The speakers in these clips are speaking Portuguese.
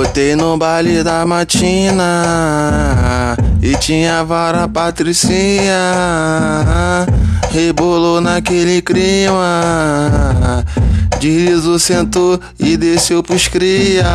Botei no baile da matina e tinha vara patricinha. Rebolou naquele clima. Deslizo, sentou e desceu pros cria.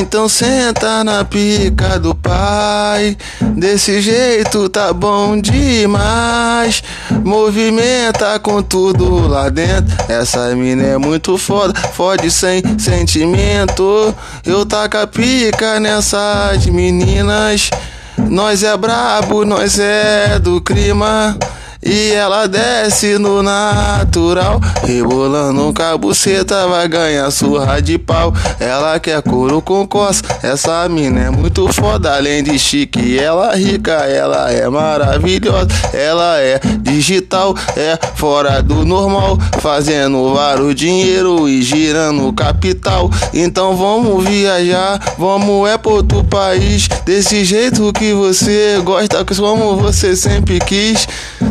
Então senta na pica do pai. Desse jeito tá bom demais. Movimenta com tudo lá dentro. Essa mina é muito foda, fode sem sentimento. Eu taco a pica nessas meninas. Nós é brabo, nós é do clima. E ela desce no natural, rebolando com a buceta, vai ganhar surra de pau. Ela quer couro com coça, essa mina é muito foda, além de chique, ela é rica, ela é maravilhosa, ela é digital, é fora do normal, fazendo vários dinheiro e girando capital. Então vamos viajar, vamos é pro outro país, desse jeito que você gosta, como você sempre quis.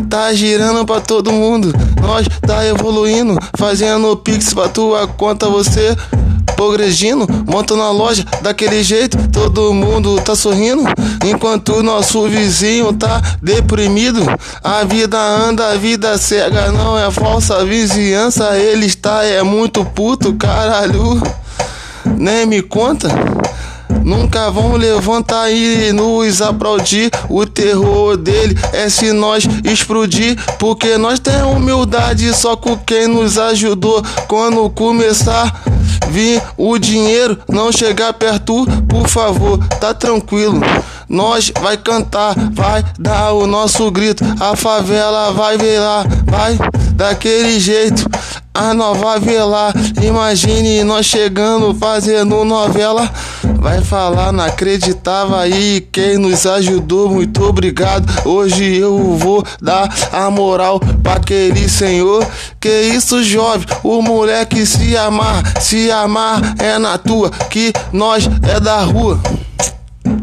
Tá girando pra todo mundo, nós tá evoluindo, fazendo pix pra tua conta você progredindo, monta na loja daquele jeito, todo mundo tá sorrindo, enquanto nosso vizinho tá deprimido. A vida anda, a vida cega, não é falsa vizinhança, ele está é muito puto, caralho. Nem me conta. Nunca vão levantar e nos aplaudir. O terror dele é se nós explodir. Porque nós temos humildade só com quem nos ajudou. Quando começar vir o dinheiro, não chegar perto, por favor, tá tranquilo. Nós vai cantar, vai dar o nosso grito. A favela vai velar, vai daquele jeito a nova vela. Imagine nós chegando fazendo novela. Vai falar, não acreditava aí. Quem nos ajudou, muito obrigado. Hoje eu vou dar a moral pra aquele senhor. Que isso, jovem, o moleque se amar, se amar é na tua, que nós é da rua.